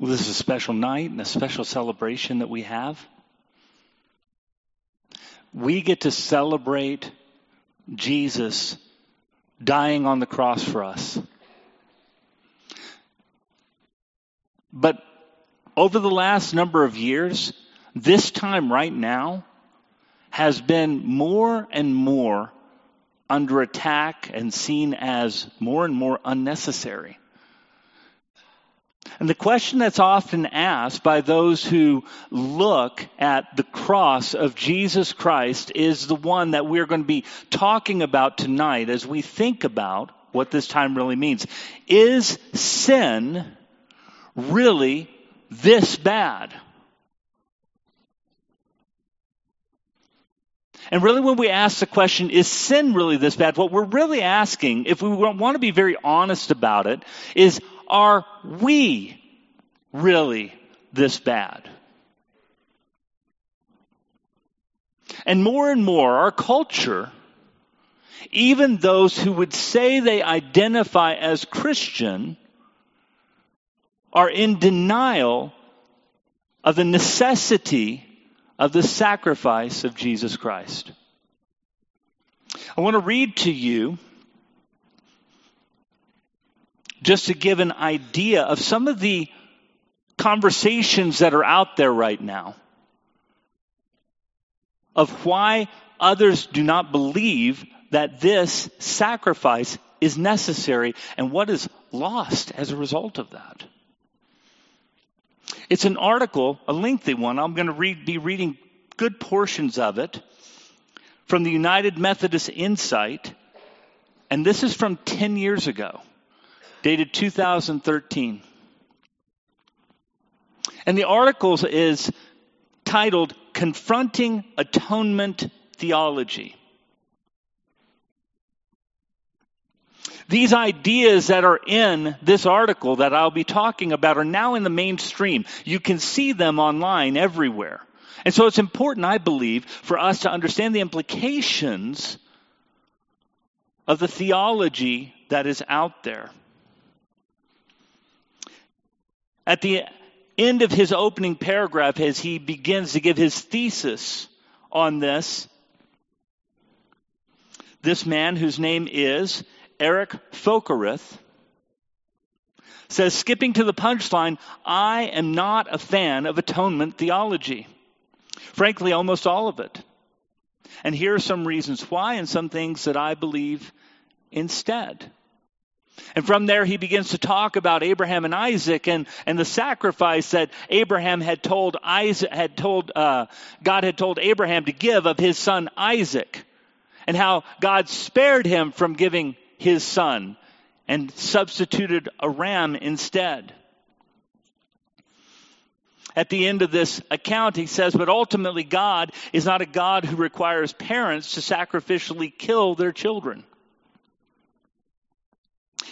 Well, this is a special night and a special celebration that we have. We get to celebrate Jesus dying on the cross for us. But over the last number of years, this time right now has been more and more under attack and seen as more and more unnecessary. And the question that's often asked by those who look at the cross of Jesus Christ is the one that we're going to be talking about tonight as we think about what this time really means. Is sin really this bad? And really, when we ask the question, is sin really this bad? What we're really asking, if we want to be very honest about it, is are we really this bad? And more and more, our culture, even those who would say they identify as Christian, are in denial of the necessity of the sacrifice of Jesus Christ. I want to read to you just to give an idea of some of the conversations that are out there right now of why others do not believe that this sacrifice is necessary and what is lost as a result of that. It's an article, a lengthy one. I'm going to read, be reading good portions of it from the United Methodist Insight, and this is from 10 years ago dated 2013. And the article is titled Confronting Atonement Theology. These ideas that are in this article that I'll be talking about are now in the mainstream. You can see them online everywhere. And so it's important, I believe, for us to understand the implications of the theology that is out there. At the end of his opening paragraph, as he begins to give his thesis on this, this man, whose name is Eric Folkerth, says, skipping to the punchline, I am not a fan of atonement theology. Frankly, almost all of it. And here are some reasons why and some things that I believe instead. And from there, he begins to talk about Abraham and Isaac and, and the sacrifice that Abraham had told Isaac, had told, uh, God had told Abraham to give of his son Isaac. And how God spared him from giving his son and substituted a ram instead. At the end of this account, he says, But ultimately, God is not a God who requires parents to sacrificially kill their children.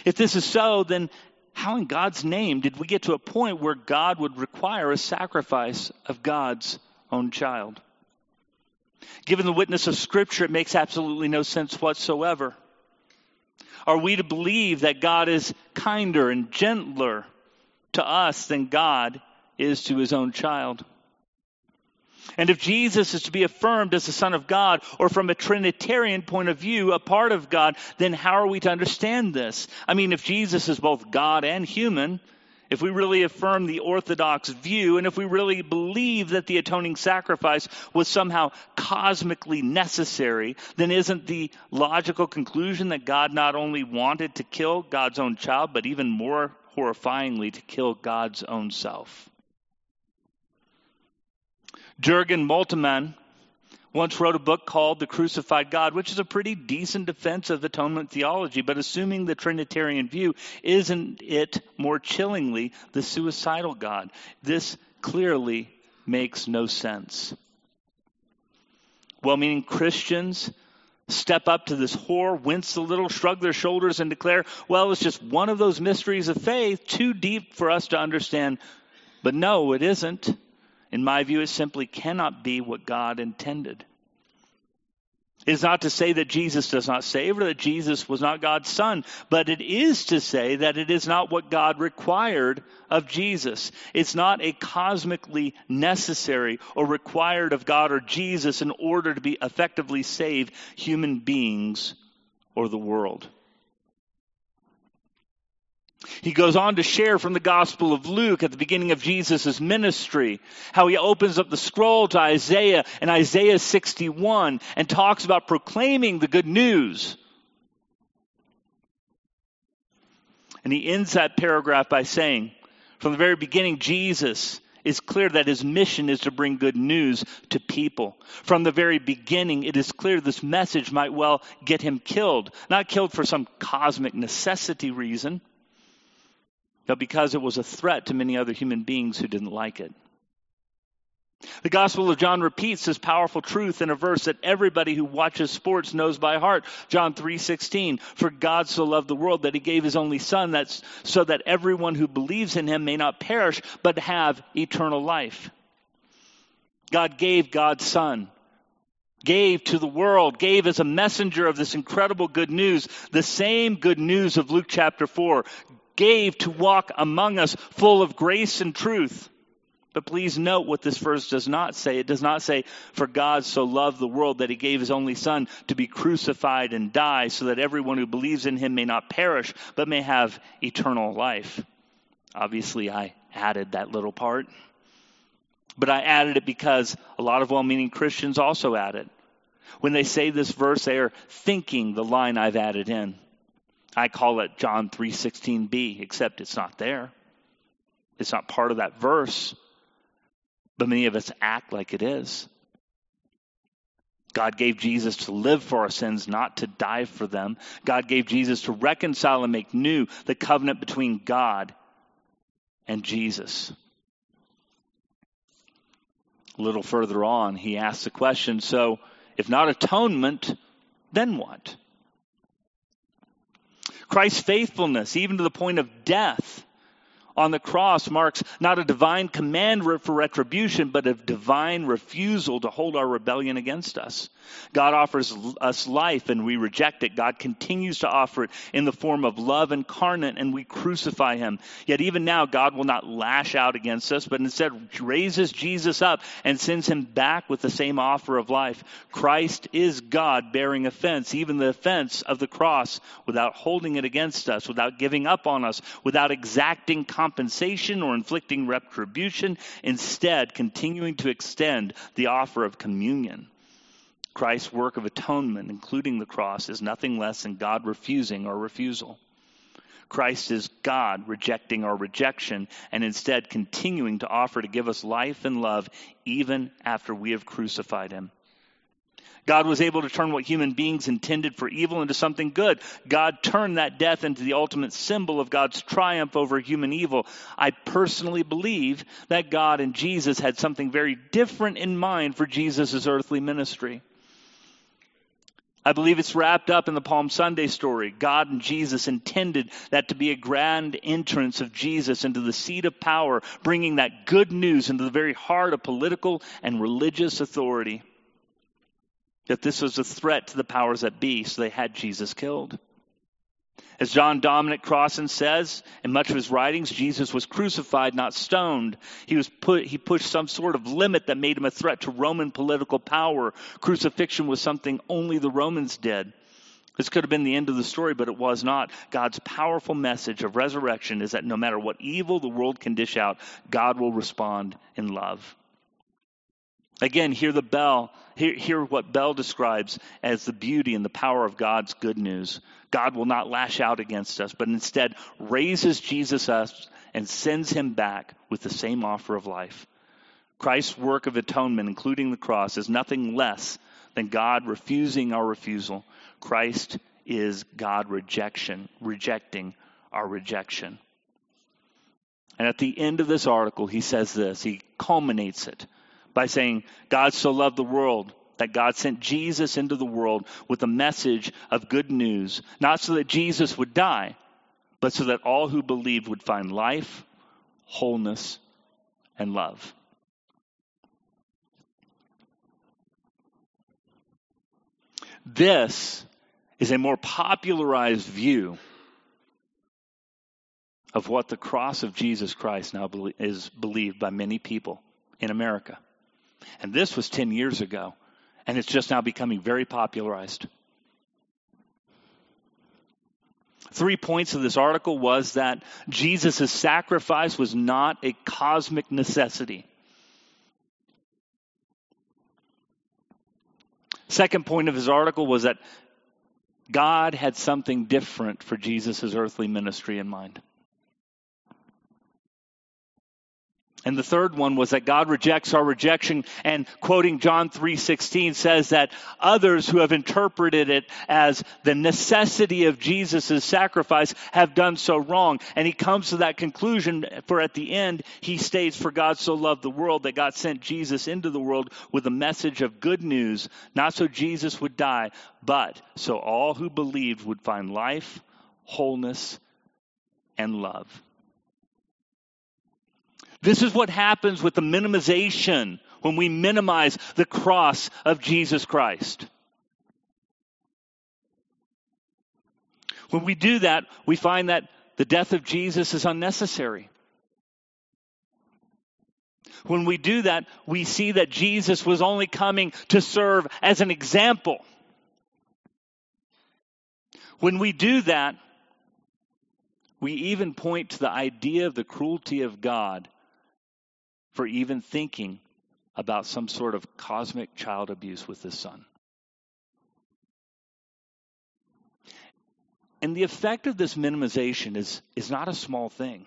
If this is so, then how in God's name did we get to a point where God would require a sacrifice of God's own child? Given the witness of Scripture, it makes absolutely no sense whatsoever. Are we to believe that God is kinder and gentler to us than God is to his own child? And if Jesus is to be affirmed as the Son of God, or from a Trinitarian point of view, a part of God, then how are we to understand this? I mean, if Jesus is both God and human, if we really affirm the Orthodox view, and if we really believe that the atoning sacrifice was somehow cosmically necessary, then isn't the logical conclusion that God not only wanted to kill God's own child, but even more horrifyingly to kill God's own self? Jurgen Moltmann once wrote a book called The Crucified God, which is a pretty decent defense of atonement theology, but assuming the Trinitarian view, isn't it more chillingly the suicidal God? This clearly makes no sense. Well meaning Christians step up to this horror, wince a little, shrug their shoulders, and declare, well, it's just one of those mysteries of faith, too deep for us to understand. But no, it isn't. In my view, it simply cannot be what God intended. It is not to say that Jesus does not save or that Jesus was not God's son, but it is to say that it is not what God required of Jesus. It's not a cosmically necessary or required of God or Jesus in order to be effectively save human beings or the world. He goes on to share from the Gospel of Luke at the beginning of Jesus' ministry how he opens up the scroll to Isaiah and Isaiah 61 and talks about proclaiming the good news. And he ends that paragraph by saying, from the very beginning, Jesus is clear that his mission is to bring good news to people. From the very beginning, it is clear this message might well get him killed. Not killed for some cosmic necessity reason, but because it was a threat to many other human beings who didn't like it. The Gospel of John repeats this powerful truth in a verse that everybody who watches sports knows by heart. John 3:16, "For God so loved the world that he gave his only son that's so that everyone who believes in him may not perish but have eternal life." God gave God's son gave to the world, gave as a messenger of this incredible good news, the same good news of Luke chapter 4 gave to walk among us full of grace and truth. But please note what this verse does not say. It does not say, For God so loved the world that he gave his only Son to be crucified and die, so that everyone who believes in him may not perish, but may have eternal life. Obviously, I added that little part. But I added it because a lot of well meaning Christians also add it. When they say this verse, they are thinking the line I've added in. I call it John 3:16b, except it's not there. It's not part of that verse. But many of us act like it is. God gave Jesus to live for our sins, not to die for them. God gave Jesus to reconcile and make new the covenant between God and Jesus. A little further on, he asks the question so, if not atonement, then what? Christ's faithfulness, even to the point of death on the cross, marks not a divine command for retribution, but a divine refusal to hold our rebellion against us. God offers us life and we reject it. God continues to offer it in the form of love incarnate and we crucify him. Yet even now, God will not lash out against us, but instead raises Jesus up and sends him back with the same offer of life. Christ is God bearing offense, even the offense of the cross, without holding it against us, without giving up on us, without exacting compensation or inflicting retribution, instead continuing to extend the offer of communion. Christ's work of atonement, including the cross, is nothing less than God refusing our refusal. Christ is God rejecting our rejection and instead continuing to offer to give us life and love even after we have crucified him. God was able to turn what human beings intended for evil into something good. God turned that death into the ultimate symbol of God's triumph over human evil. I personally believe that God and Jesus had something very different in mind for Jesus' earthly ministry. I believe it's wrapped up in the Palm Sunday story. God and Jesus intended that to be a grand entrance of Jesus into the seat of power, bringing that good news into the very heart of political and religious authority. That this was a threat to the powers that be, so they had Jesus killed. As John Dominic Crossan says in much of his writings, Jesus was crucified, not stoned. He was put, he pushed some sort of limit that made him a threat to Roman political power. Crucifixion was something only the Romans did. This could have been the end of the story, but it was not. God's powerful message of resurrection is that no matter what evil the world can dish out, God will respond in love. Again, hear the bell, hear, hear what Bell describes as the beauty and the power of God's good news. God will not lash out against us, but instead raises Jesus up and sends him back with the same offer of life. Christ's work of atonement, including the cross, is nothing less than God refusing our refusal. Christ is God rejection, rejecting our rejection. And at the end of this article, he says this, he culminates it by saying, God so loved the world that God sent Jesus into the world with a message of good news, not so that Jesus would die, but so that all who believed would find life, wholeness, and love. This is a more popularized view of what the cross of Jesus Christ now is believed by many people in America. And this was 10 years ago, and it's just now becoming very popularized. Three points of this article was that Jesus' sacrifice was not a cosmic necessity. Second point of his article was that God had something different for Jesus' earthly ministry in mind. And the third one was that God rejects our rejection and quoting John 3:16 says that others who have interpreted it as the necessity of Jesus' sacrifice have done so wrong. And he comes to that conclusion for at the end he states for God so loved the world that God sent Jesus into the world with a message of good news, not so Jesus would die, but so all who believed would find life, wholeness, and love. This is what happens with the minimization when we minimize the cross of Jesus Christ. When we do that, we find that the death of Jesus is unnecessary. When we do that, we see that Jesus was only coming to serve as an example. When we do that, we even point to the idea of the cruelty of God for even thinking about some sort of cosmic child abuse with his son. And the effect of this minimization is, is not a small thing.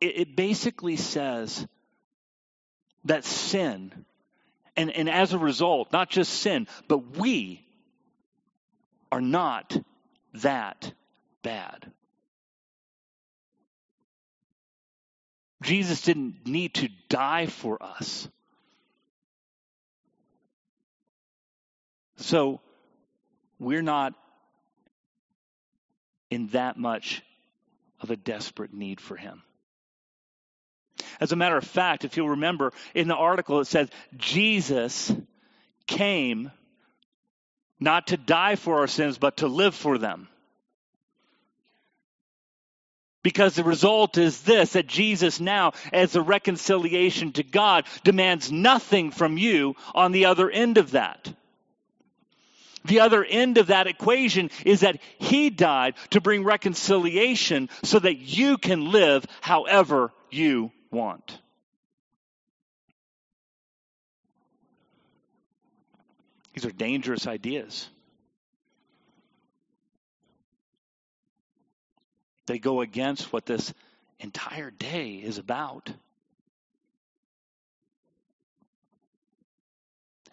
It, it basically says that sin, and, and as a result, not just sin, but we are not that bad. Jesus didn't need to die for us. So we're not in that much of a desperate need for him. As a matter of fact, if you'll remember in the article, it says Jesus came not to die for our sins, but to live for them. Because the result is this that Jesus now, as a reconciliation to God, demands nothing from you on the other end of that. The other end of that equation is that he died to bring reconciliation so that you can live however you want. These are dangerous ideas. They go against what this entire day is about.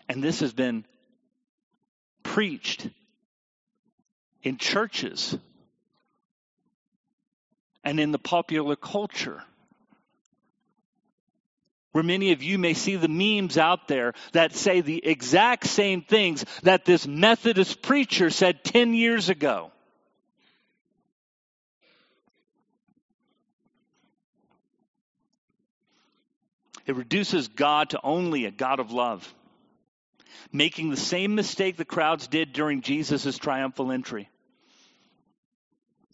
And this has been preached in churches and in the popular culture. Where many of you may see the memes out there that say the exact same things that this Methodist preacher said 10 years ago. It reduces God to only a God of love, making the same mistake the crowds did during Jesus' triumphal entry.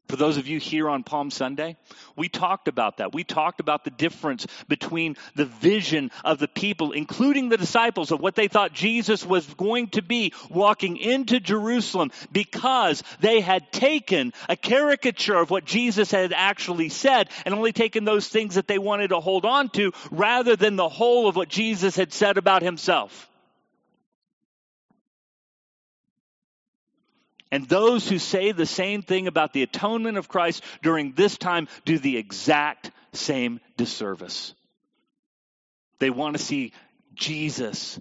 For those of you here on Palm Sunday, we talked about that. We talked about the difference between the vision of the people, including the disciples, of what they thought Jesus was going to be walking into Jerusalem because they had taken a caricature of what Jesus had actually said and only taken those things that they wanted to hold on to rather than the whole of what Jesus had said about himself. And those who say the same thing about the atonement of Christ during this time do the exact same disservice. They want to see Jesus,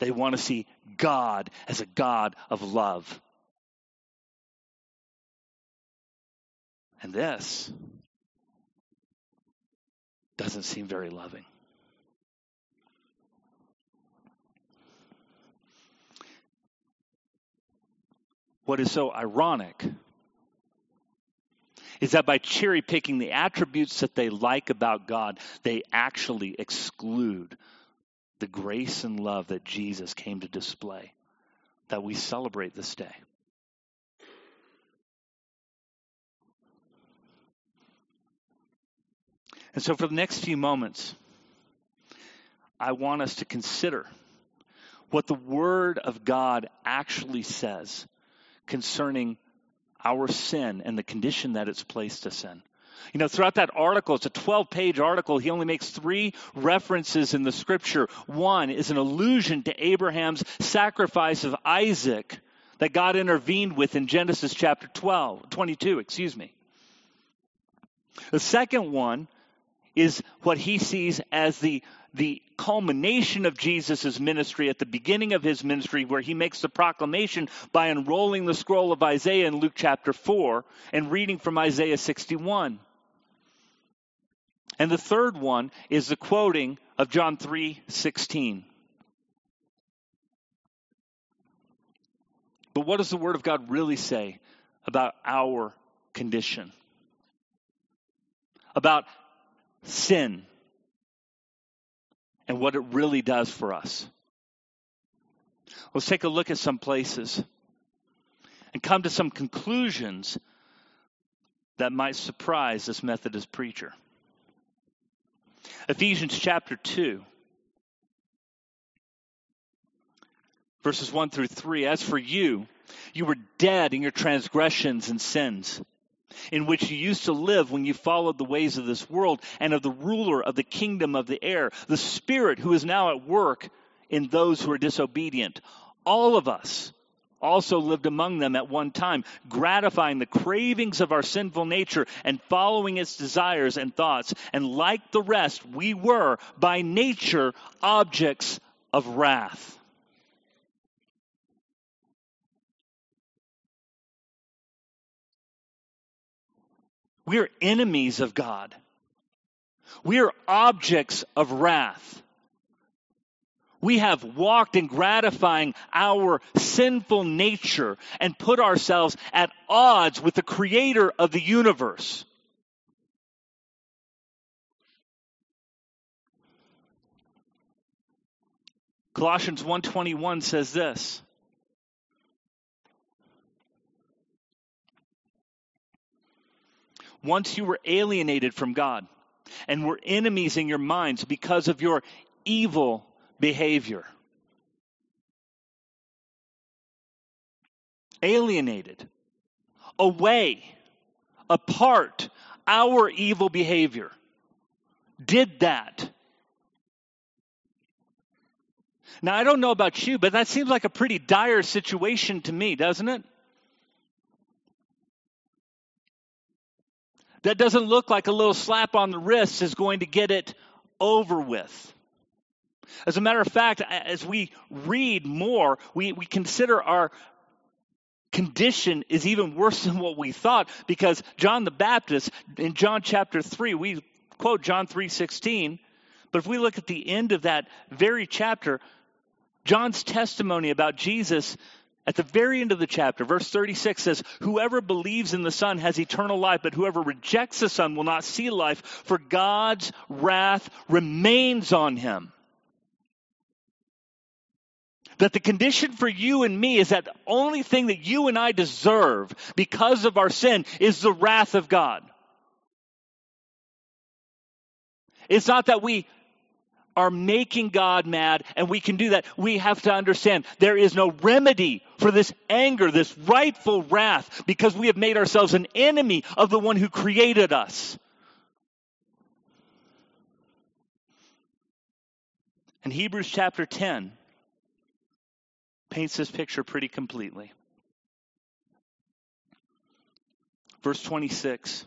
they want to see God as a God of love. And this doesn't seem very loving. What is so ironic is that by cherry picking the attributes that they like about God, they actually exclude the grace and love that Jesus came to display that we celebrate this day. And so, for the next few moments, I want us to consider what the Word of God actually says concerning our sin and the condition that it's placed us in. You know, throughout that article, it's a 12 page article. He only makes three references in the scripture. One is an allusion to Abraham's sacrifice of Isaac that God intervened with in Genesis chapter 12, 22, excuse me. The second one is what he sees as the the culmination of Jesus' ministry at the beginning of his ministry, where he makes the proclamation by unrolling the scroll of Isaiah in Luke chapter 4 and reading from Isaiah 61. And the third one is the quoting of John 3 16. But what does the Word of God really say about our condition? About sin and what it really does for us. Let's take a look at some places and come to some conclusions that might surprise this Methodist preacher. Ephesians chapter 2, verses 1 through 3. As for you, you were dead in your transgressions and sins in which you used to live when you followed the ways of this world and of the ruler of the kingdom of the air, the Spirit who is now at work in those who are disobedient. All of us also lived among them at one time, gratifying the cravings of our sinful nature and following its desires and thoughts. And like the rest, we were by nature objects of wrath. We are enemies of God. We are objects of wrath. We have walked in gratifying our sinful nature and put ourselves at odds with the creator of the universe. Colossians 1:21 says this Once you were alienated from God and were enemies in your minds because of your evil behavior. Alienated, away, apart, our evil behavior did that. Now, I don't know about you, but that seems like a pretty dire situation to me, doesn't it? That doesn't look like a little slap on the wrist is going to get it over with. As a matter of fact, as we read more, we, we consider our condition is even worse than what we thought because John the Baptist in John chapter 3, we quote John 3:16, but if we look at the end of that very chapter, John's testimony about Jesus at the very end of the chapter, verse 36 says, Whoever believes in the Son has eternal life, but whoever rejects the Son will not see life, for God's wrath remains on him. That the condition for you and me is that the only thing that you and I deserve because of our sin is the wrath of God. It's not that we are making God mad, and we can do that. We have to understand there is no remedy for this anger, this rightful wrath, because we have made ourselves an enemy of the one who created us. And Hebrews chapter 10 paints this picture pretty completely. Verse 26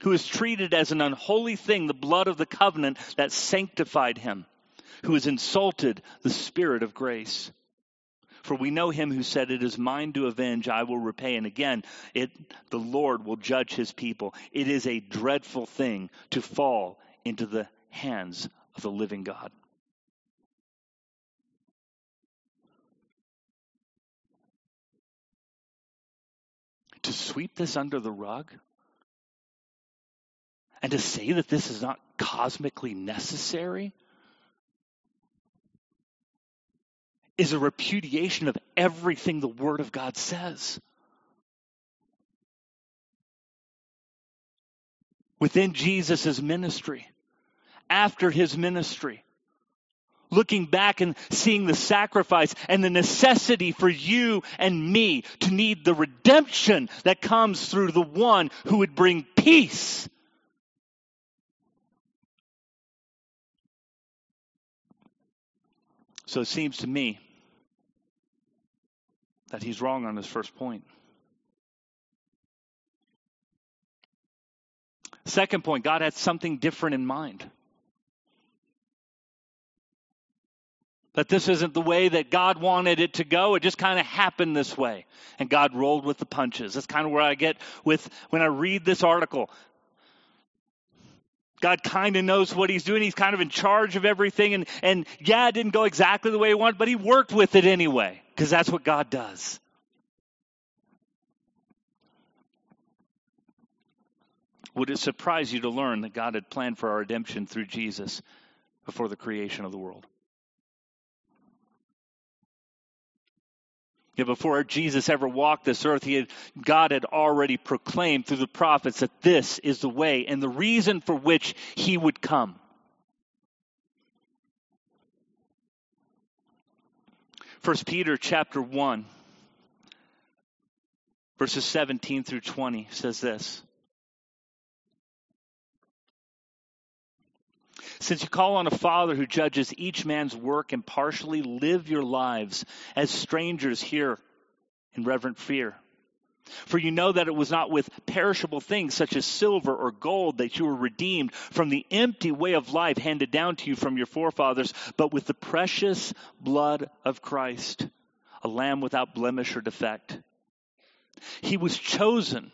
Who has treated as an unholy thing the blood of the covenant that sanctified him. who has insulted the Spirit of grace. For we know him who said, It is mine to avenge, I will repay. And again, it, the Lord will judge his people. It is a dreadful thing to fall into the hands of the living God. To sweep this under the rug and to say that this is not cosmically necessary is a repudiation of everything the Word of God says. Within Jesus' ministry, after his ministry, looking back and seeing the sacrifice and the necessity for you and me to need the redemption that comes through the one who would bring peace. So it seems to me that he's wrong on his first point. Second point, God had something different in mind. That this isn't the way that God wanted it to go. It just kind of happened this way. And God rolled with the punches. That's kind of where I get with when I read this article. God kind of knows what he's doing. He's kind of in charge of everything. And, and yeah, it didn't go exactly the way he wanted, but he worked with it anyway, because that's what God does. Would it surprise you to learn that God had planned for our redemption through Jesus before the creation of the world? Yeah, before Jesus ever walked this earth, had, God had already proclaimed through the prophets that this is the way and the reason for which he would come. First Peter chapter 1 verses 17 through 20 says this Since you call on a Father who judges each man's work impartially, live your lives as strangers here in reverent fear. For you know that it was not with perishable things such as silver or gold that you were redeemed from the empty way of life handed down to you from your forefathers, but with the precious blood of Christ, a lamb without blemish or defect. He was chosen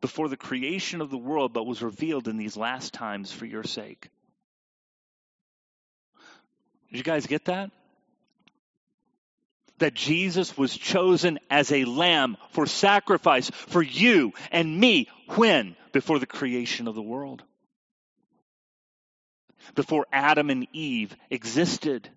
before the creation of the world, but was revealed in these last times for your sake. Did you guys get that? That Jesus was chosen as a lamb for sacrifice for you and me when? Before the creation of the world. Before Adam and Eve existed.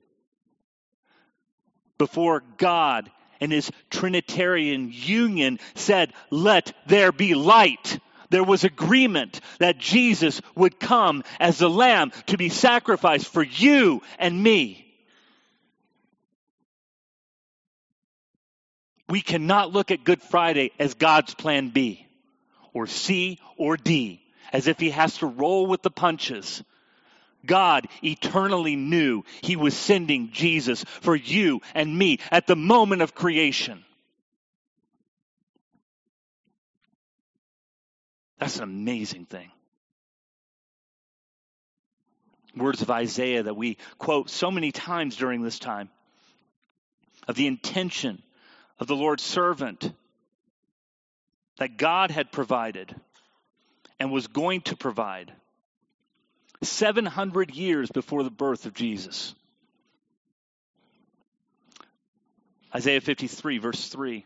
Before God and his Trinitarian union said, Let there be light there was agreement that Jesus would come as the lamb to be sacrificed for you and me. We cannot look at Good Friday as God's plan B or C or D, as if he has to roll with the punches. God eternally knew he was sending Jesus for you and me at the moment of creation. That's an amazing thing. Words of Isaiah that we quote so many times during this time of the intention of the Lord's servant that God had provided and was going to provide 700 years before the birth of Jesus. Isaiah 53, verse 3.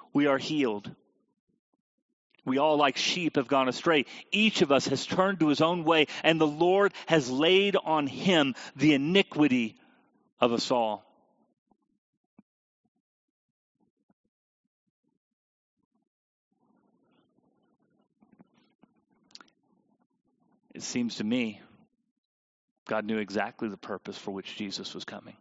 we are healed. We all, like sheep, have gone astray. Each of us has turned to his own way, and the Lord has laid on him the iniquity of us all. It seems to me God knew exactly the purpose for which Jesus was coming.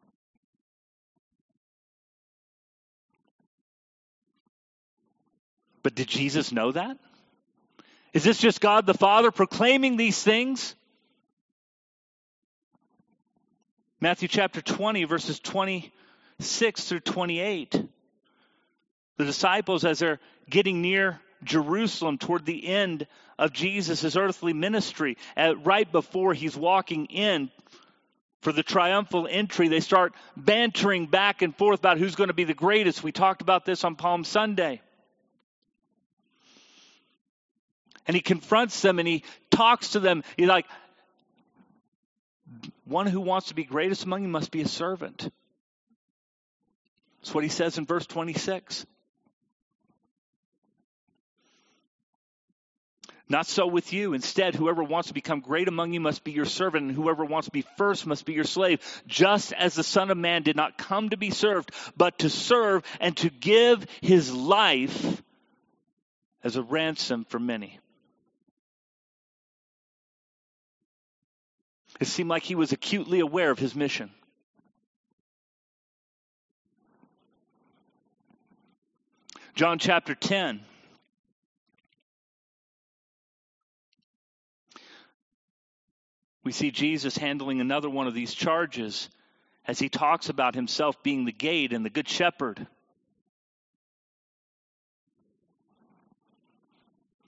But did Jesus know that? Is this just God the Father proclaiming these things? Matthew chapter 20, verses 26 through 28. The disciples, as they're getting near Jerusalem toward the end of Jesus' earthly ministry, at, right before he's walking in for the triumphal entry, they start bantering back and forth about who's going to be the greatest. We talked about this on Palm Sunday. And he confronts them and he talks to them. He's like, one who wants to be greatest among you must be a servant. That's what he says in verse 26. Not so with you. Instead, whoever wants to become great among you must be your servant, and whoever wants to be first must be your slave. Just as the Son of Man did not come to be served, but to serve and to give his life as a ransom for many. It seemed like he was acutely aware of his mission. John chapter 10. We see Jesus handling another one of these charges as he talks about himself being the gate and the good shepherd.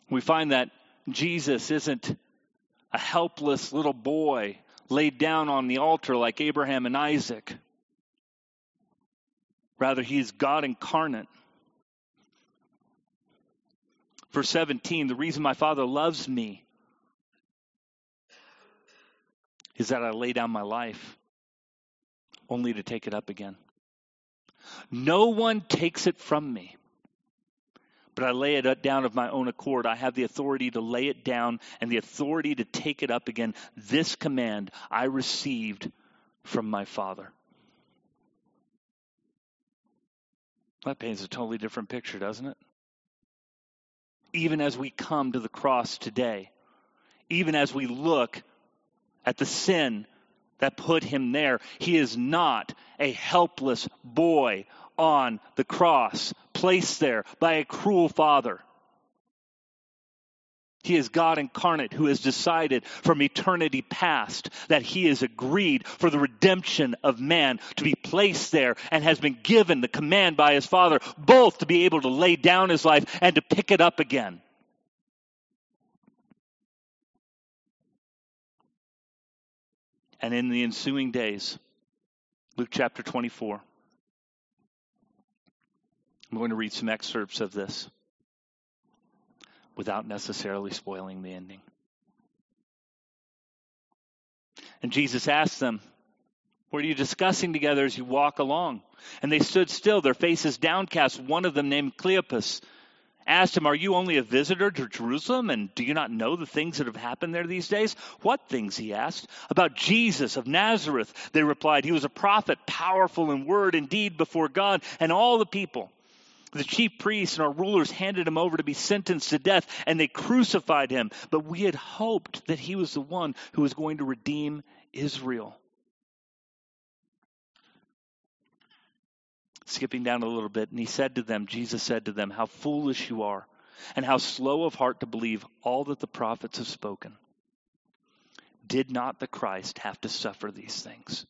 We find that Jesus isn't a helpless little boy laid down on the altar like Abraham and Isaac. Rather, he is God incarnate. Verse 17 the reason my Father loves me is that I lay down my life only to take it up again. No one takes it from me but I lay it down of my own accord. I have the authority to lay it down and the authority to take it up again. This command I received from my Father. That paints a totally different picture, doesn't it? Even as we come to the cross today, even as we look at the sin that put him there, he is not a helpless boy on the cross, placed there by a cruel father. He is God incarnate who has decided from eternity past that he has agreed for the redemption of man to be placed there and has been given the command by his Father both to be able to lay down his life and to pick it up again. And in the ensuing days, Luke chapter 24. I'm going to read some excerpts of this without necessarily spoiling the ending. And Jesus asked them, What are you discussing together as you walk along? And they stood still, their faces downcast. One of them, named Cleopas, asked him, Are you only a visitor to Jerusalem? And do you not know the things that have happened there these days? What things? He asked. About Jesus of Nazareth, they replied. He was a prophet, powerful in word and deed before God and all the people. The chief priests and our rulers handed him over to be sentenced to death, and they crucified him. But we had hoped that he was the one who was going to redeem Israel. Skipping down a little bit, and he said to them, Jesus said to them, How foolish you are, and how slow of heart to believe all that the prophets have spoken. Did not the Christ have to suffer these things?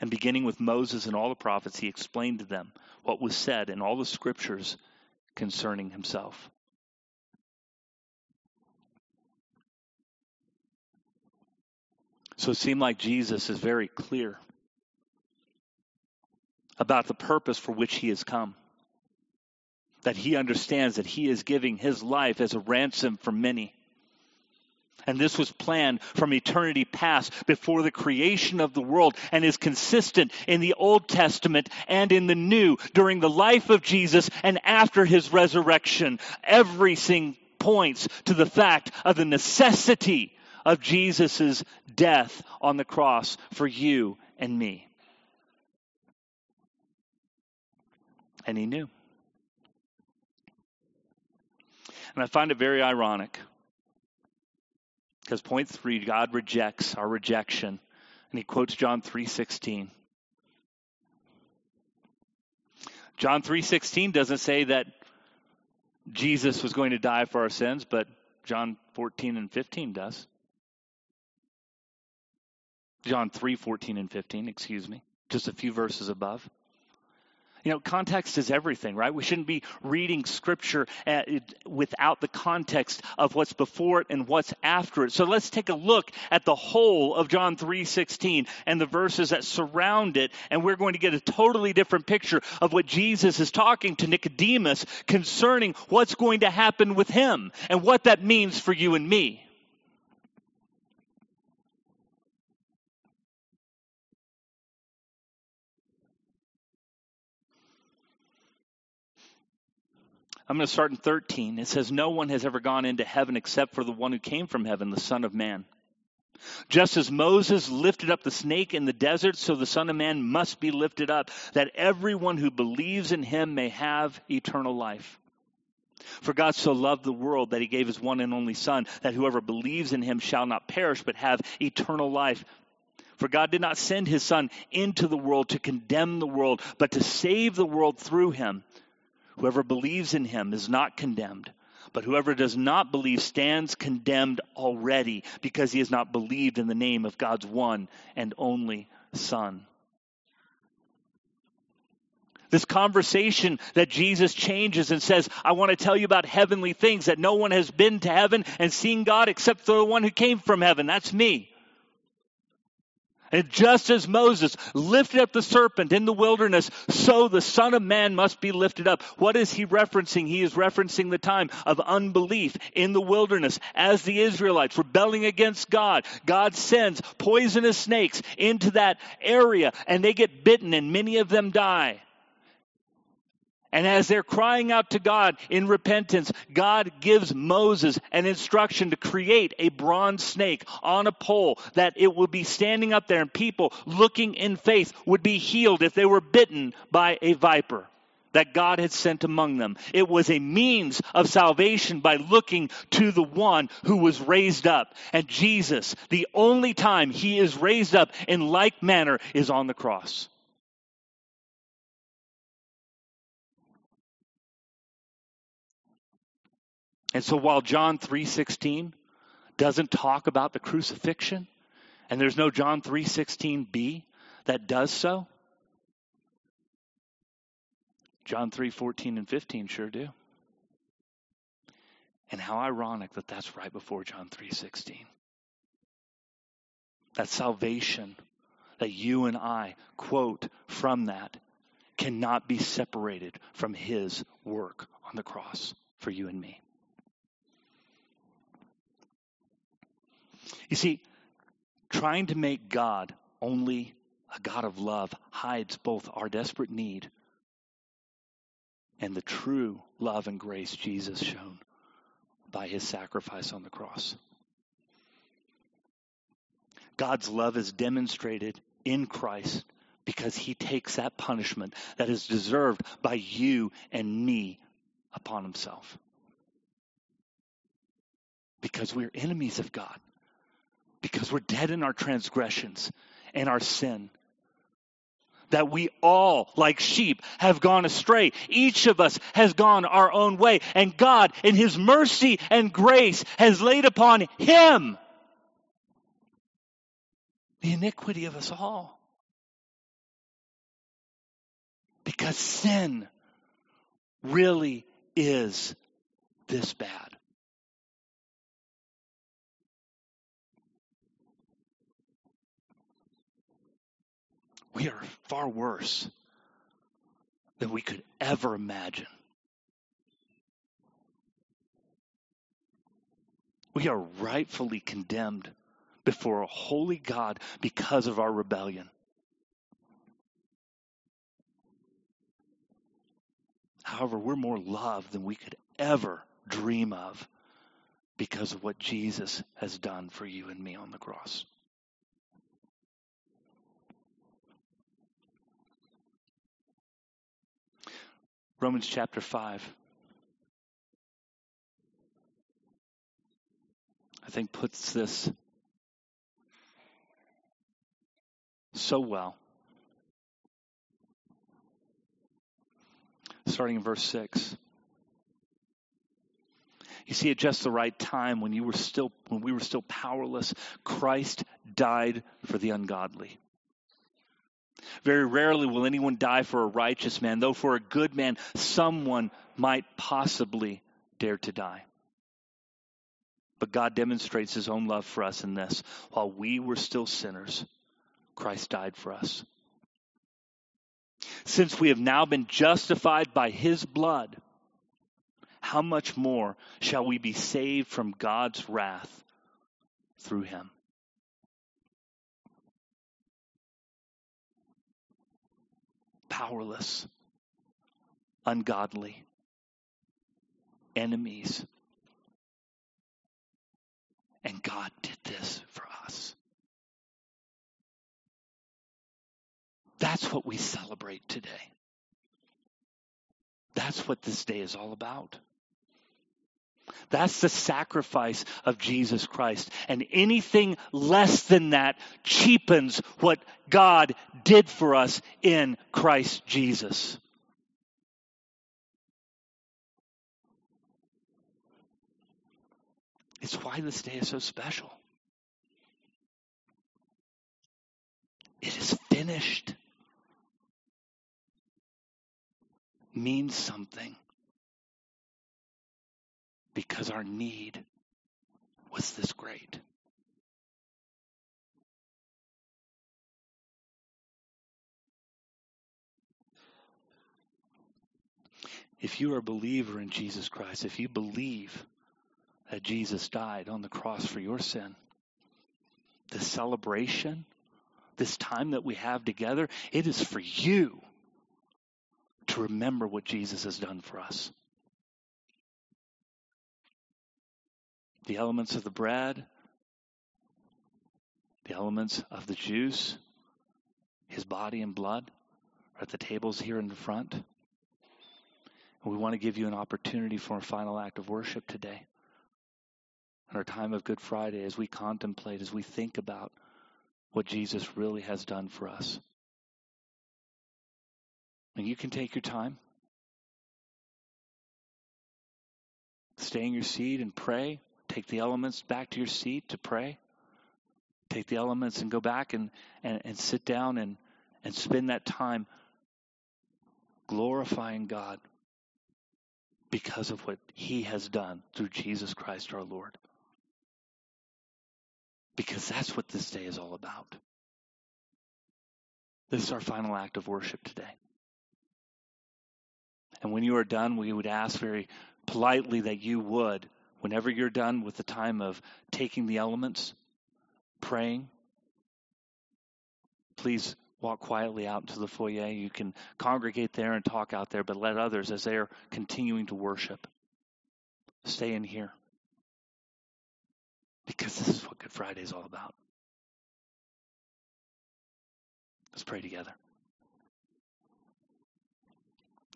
And beginning with Moses and all the prophets, he explained to them what was said in all the scriptures concerning himself. So it seemed like Jesus is very clear about the purpose for which he has come. That he understands that he is giving his life as a ransom for many. And this was planned from eternity past before the creation of the world and is consistent in the Old Testament and in the New during the life of Jesus and after his resurrection. Everything points to the fact of the necessity of Jesus' death on the cross for you and me. And he knew. And I find it very ironic Because point three, God rejects our rejection. And he quotes John 3.16. John 3.16 doesn't say that Jesus was going to die for our sins, but John 14 and 15 does. John 3, 14 and 15, excuse me, just a few verses above. You know, context is everything, right? We shouldn't be reading scripture uh, at, without the context of what's before it and what's after it. So let's take a look at the whole of John 3:16 and the verses that surround it, and we're going to get a totally different picture of what Jesus is talking to Nicodemus concerning what's going to happen with him and what that means for you and me. I'm going to start in 13. It says, No one has ever gone into heaven except for the one who came from heaven, the Son of Man. Just as Moses lifted up the snake in the desert, so the Son of Man must be lifted up, that everyone who believes in him may have eternal life. For God so loved the world that he gave his one and only Son, that whoever believes in him shall not perish, but have eternal life. For God did not send his Son into the world to condemn the world, but to save the world through him. Whoever believes in him is not condemned, but whoever does not believe stands condemned already because he has not believed in the name of God's one and only Son. This conversation that Jesus changes and says, I want to tell you about heavenly things, that no one has been to heaven and seen God except for the one who came from heaven. That's me. And just as Moses lifted up the serpent in the wilderness, so the Son of Man must be lifted up. What is he referencing? He is referencing the time of unbelief in the wilderness as the Israelites rebelling against God. God sends poisonous snakes into that area and they get bitten and many of them die. And as they're crying out to God in repentance, God gives Moses an instruction to create a bronze snake on a pole that it would be standing up there and people looking in faith would be healed if they were bitten by a viper that God had sent among them. It was a means of salvation by looking to the one who was raised up. And Jesus, the only time he is raised up in like manner is on the cross. And so while John 3:16 doesn't talk about the crucifixion, and there's no John 3:16b that does so, John 3:14 and 15 sure do. And how ironic that that's right before John 3:16. That salvation that you and I quote from that cannot be separated from his work on the cross for you and me. You see, trying to make God only a God of love hides both our desperate need and the true love and grace Jesus shown by his sacrifice on the cross. God's love is demonstrated in Christ because he takes that punishment that is deserved by you and me upon himself. Because we're enemies of God because we're dead in our transgressions and our sin. That we all, like sheep, have gone astray. Each of us has gone our own way. And God, in His mercy and grace, has laid upon Him the iniquity of us all. Because sin really is this bad. We are far worse than we could ever imagine. We are rightfully condemned before a holy God because of our rebellion. However, we're more loved than we could ever dream of because of what Jesus has done for you and me on the cross. Romans chapter 5. I think puts this so well. Starting in verse 6. You see, at just the right time, when you were still, when we were still powerless, Christ died for the ungodly. Very rarely will anyone die for a righteous man, though for a good man, someone might possibly dare to die. But God demonstrates his own love for us in this. While we were still sinners, Christ died for us. Since we have now been justified by his blood, how much more shall we be saved from God's wrath through him? Powerless, ungodly, enemies. And God did this for us. That's what we celebrate today. That's what this day is all about. That's the sacrifice of Jesus Christ. And anything less than that cheapens what God did for us in Christ Jesus. It's why this day is so special. It is finished. Means something because our need was this great. If you are a believer in Jesus Christ, if you believe that Jesus died on the cross for your sin, the celebration, this time that we have together, it is for you to remember what Jesus has done for us. The elements of the bread, the elements of the juice, his body and blood are at the tables here in the front. And we want to give you an opportunity for a final act of worship today. In our time of Good Friday, as we contemplate, as we think about what Jesus really has done for us. And you can take your time. Stay in your seat and pray. Take the elements back to your seat to pray. Take the elements and go back and, and, and sit down and, and spend that time glorifying God because of what He has done through Jesus Christ our Lord. Because that's what this day is all about. This is our final act of worship today. And when you are done, we would ask very politely that you would whenever you're done with the time of taking the elements, praying, please walk quietly out into the foyer. You can congregate there and talk out there, but let others, as they are continuing to worship, stay in here. Because this is what Good Friday is all about. Let's pray together.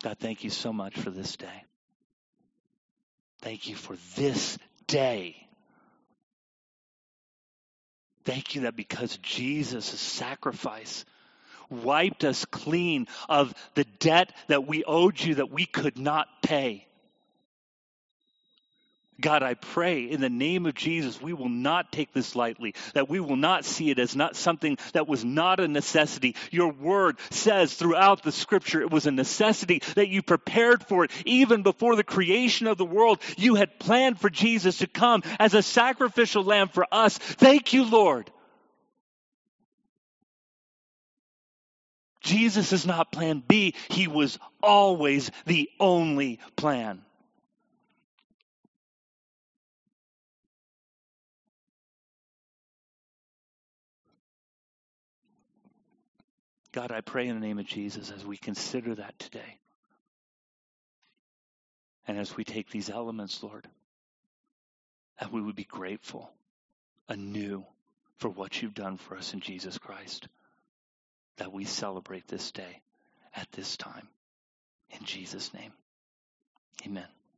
God, thank you so much for this day. Thank you for this day. Thank you that because Jesus' sacrifice wiped us clean of the debt that we owed you that we could not pay. God, I pray in the name of Jesus, we will not take this lightly, that we will not see it as not something that was not a necessity. Your word says throughout the scripture it was a necessity that you prepared for it. Even before the creation of the world, you had planned for Jesus to come as a sacrificial lamb for us. Thank you, Lord. Jesus is not plan B, he was always the only plan. God, I pray in the name of Jesus as we consider that today. And as we take these elements, Lord, that we would be grateful anew for what you've done for us in Jesus Christ. That we celebrate this day at this time. In Jesus' name, amen.